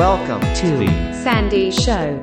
Welcome to the Sandy Show.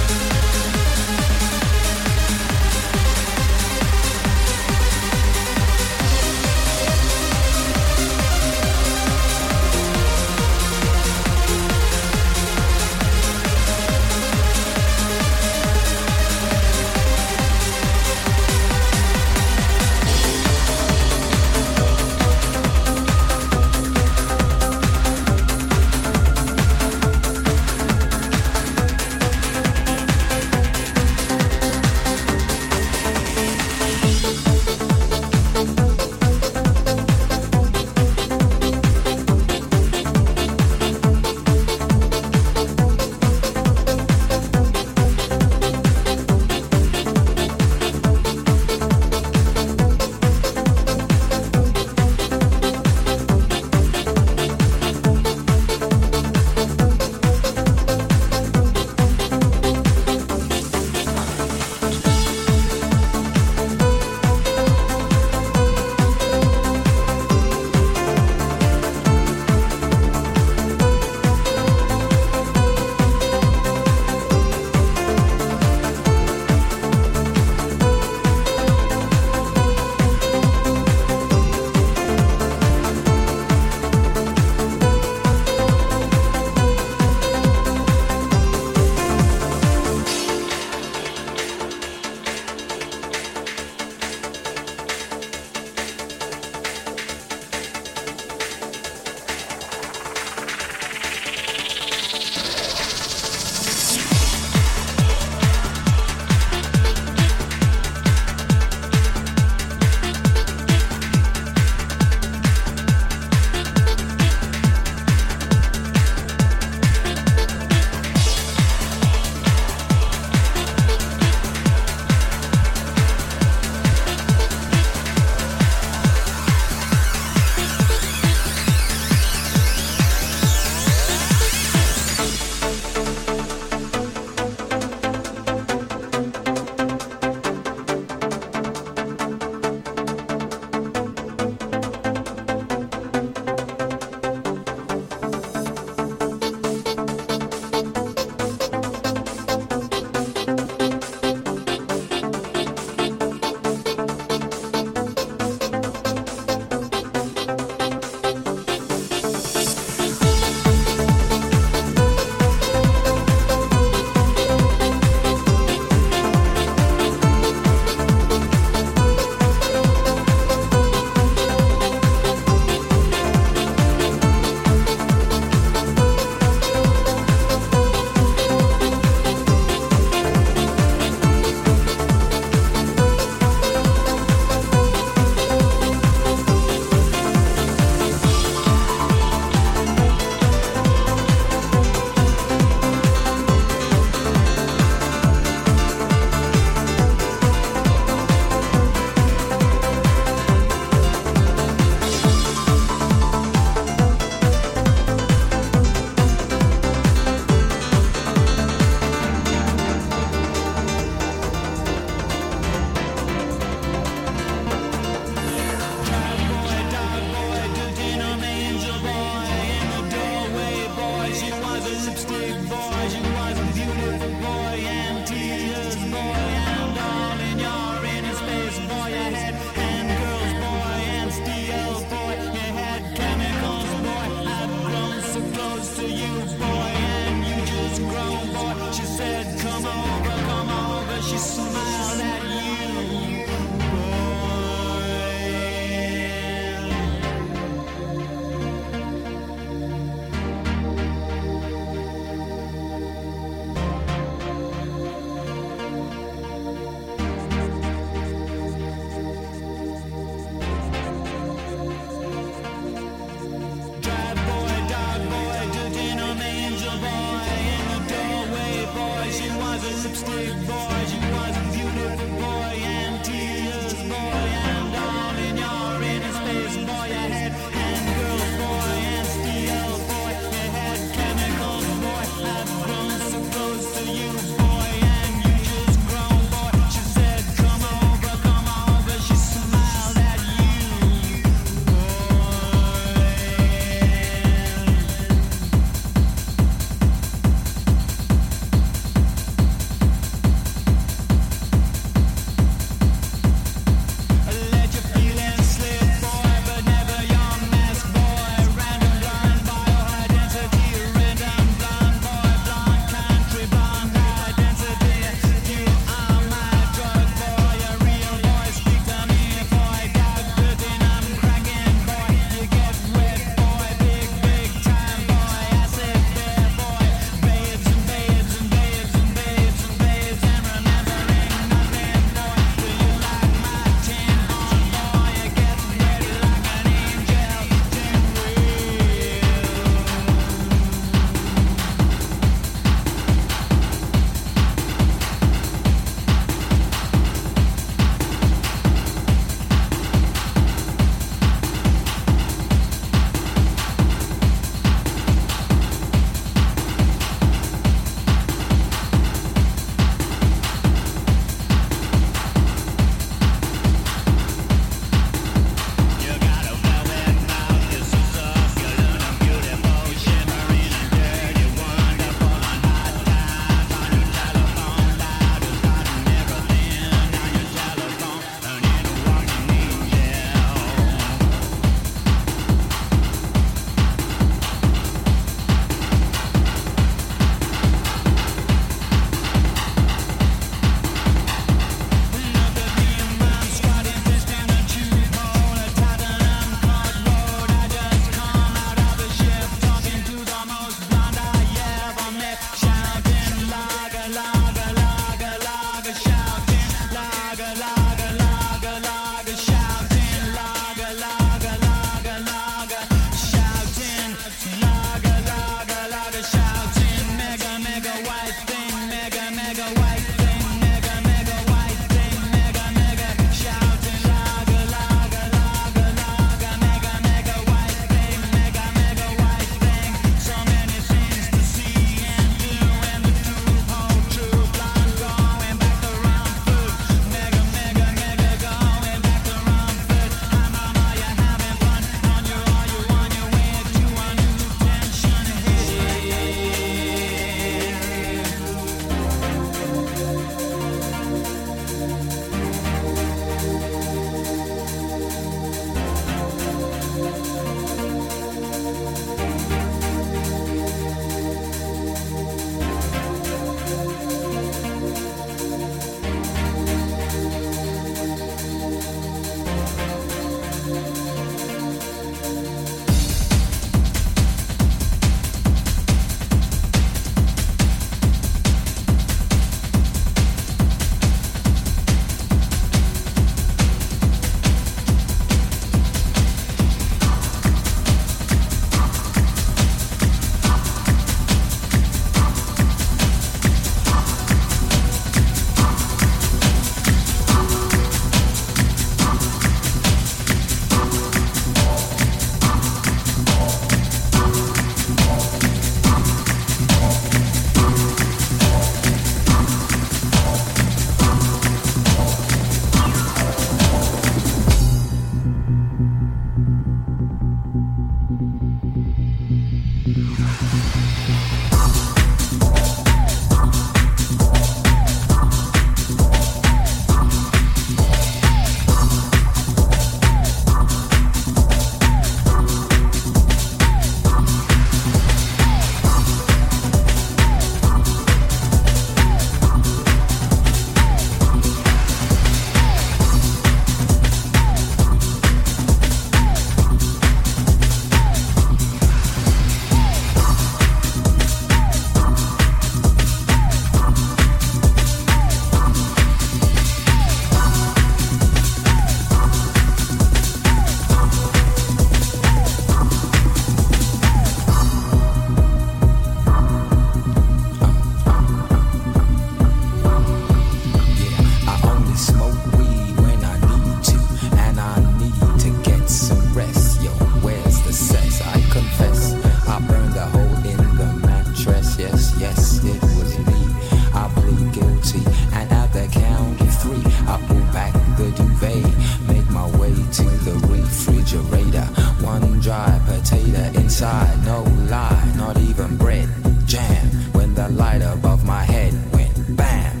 No lie, not even bread. Jam when the light above my head went bam.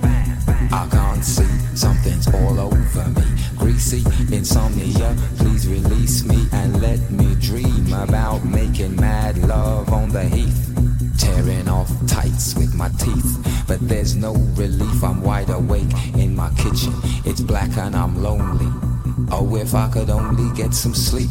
I can't see, something's all over me. Greasy insomnia, please release me and let me dream about making mad love on the heath. Tearing off tights with my teeth, but there's no relief. I'm wide awake in my kitchen. It's black and I'm lonely. Oh, if I could only get some sleep.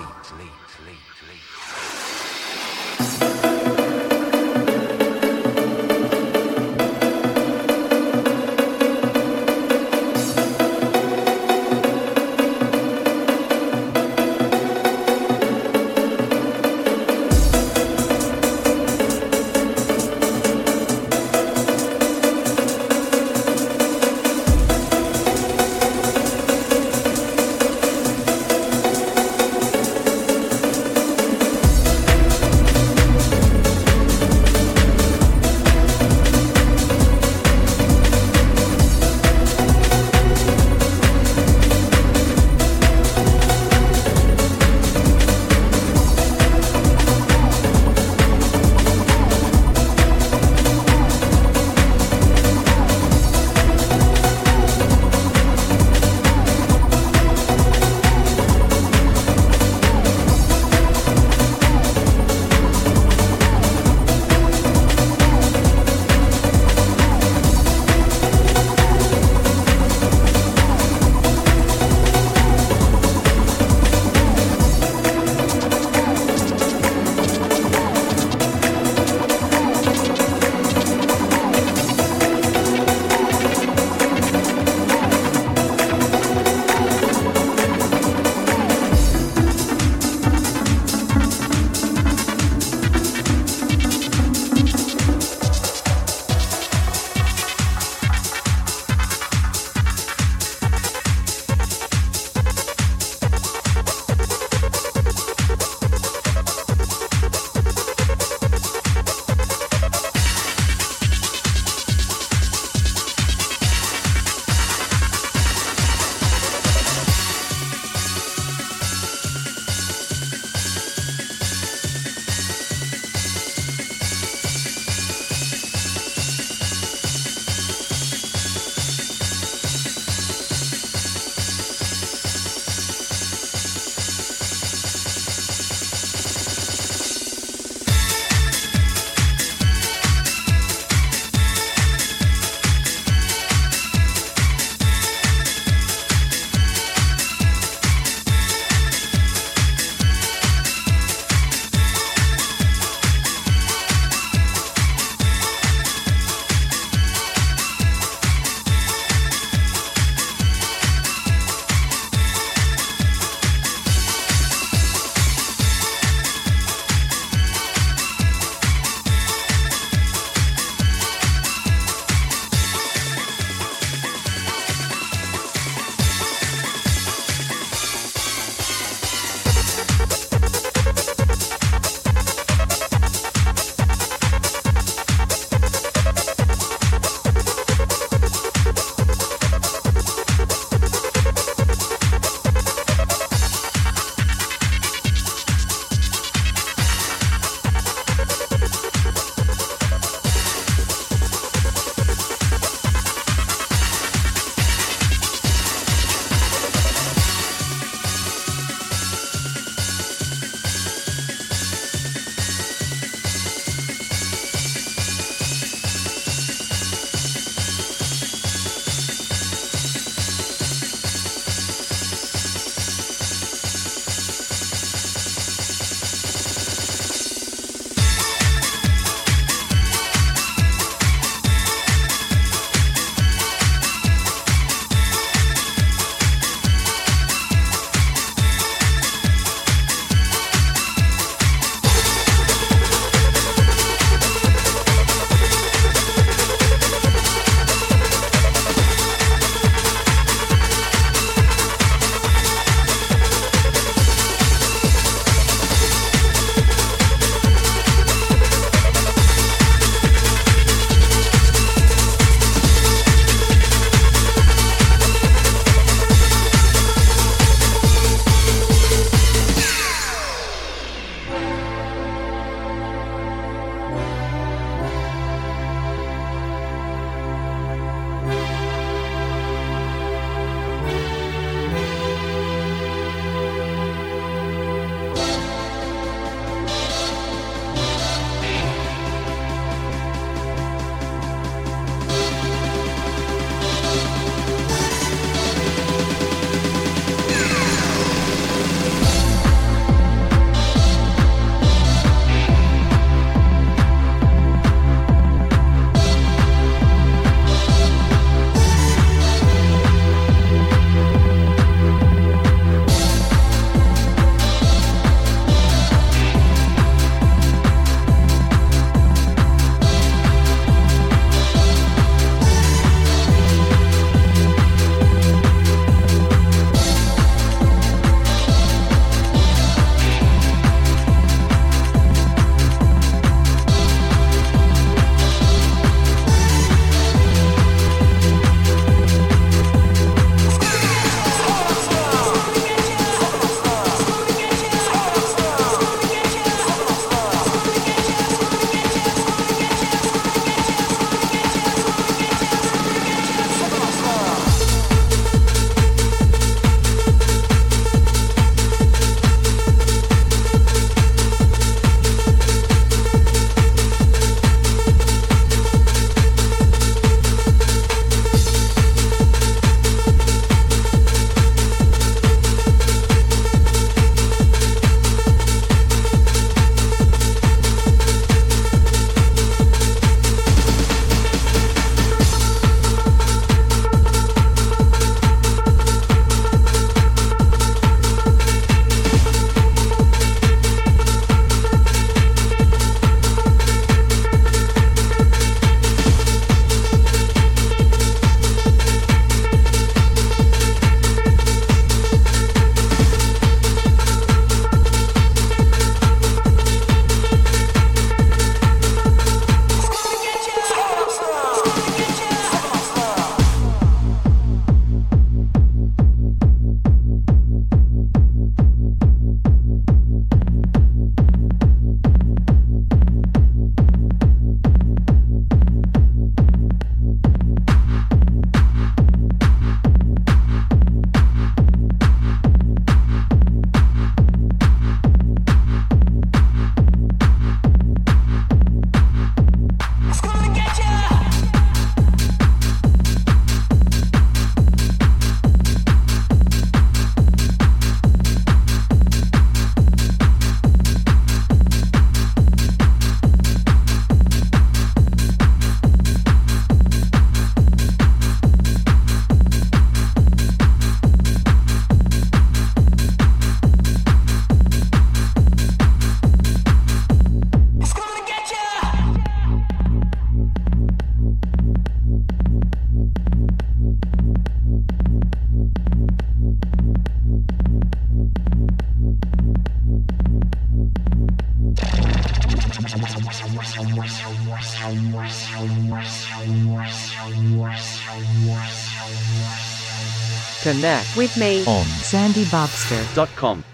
Connect with me. On sandybobster.com.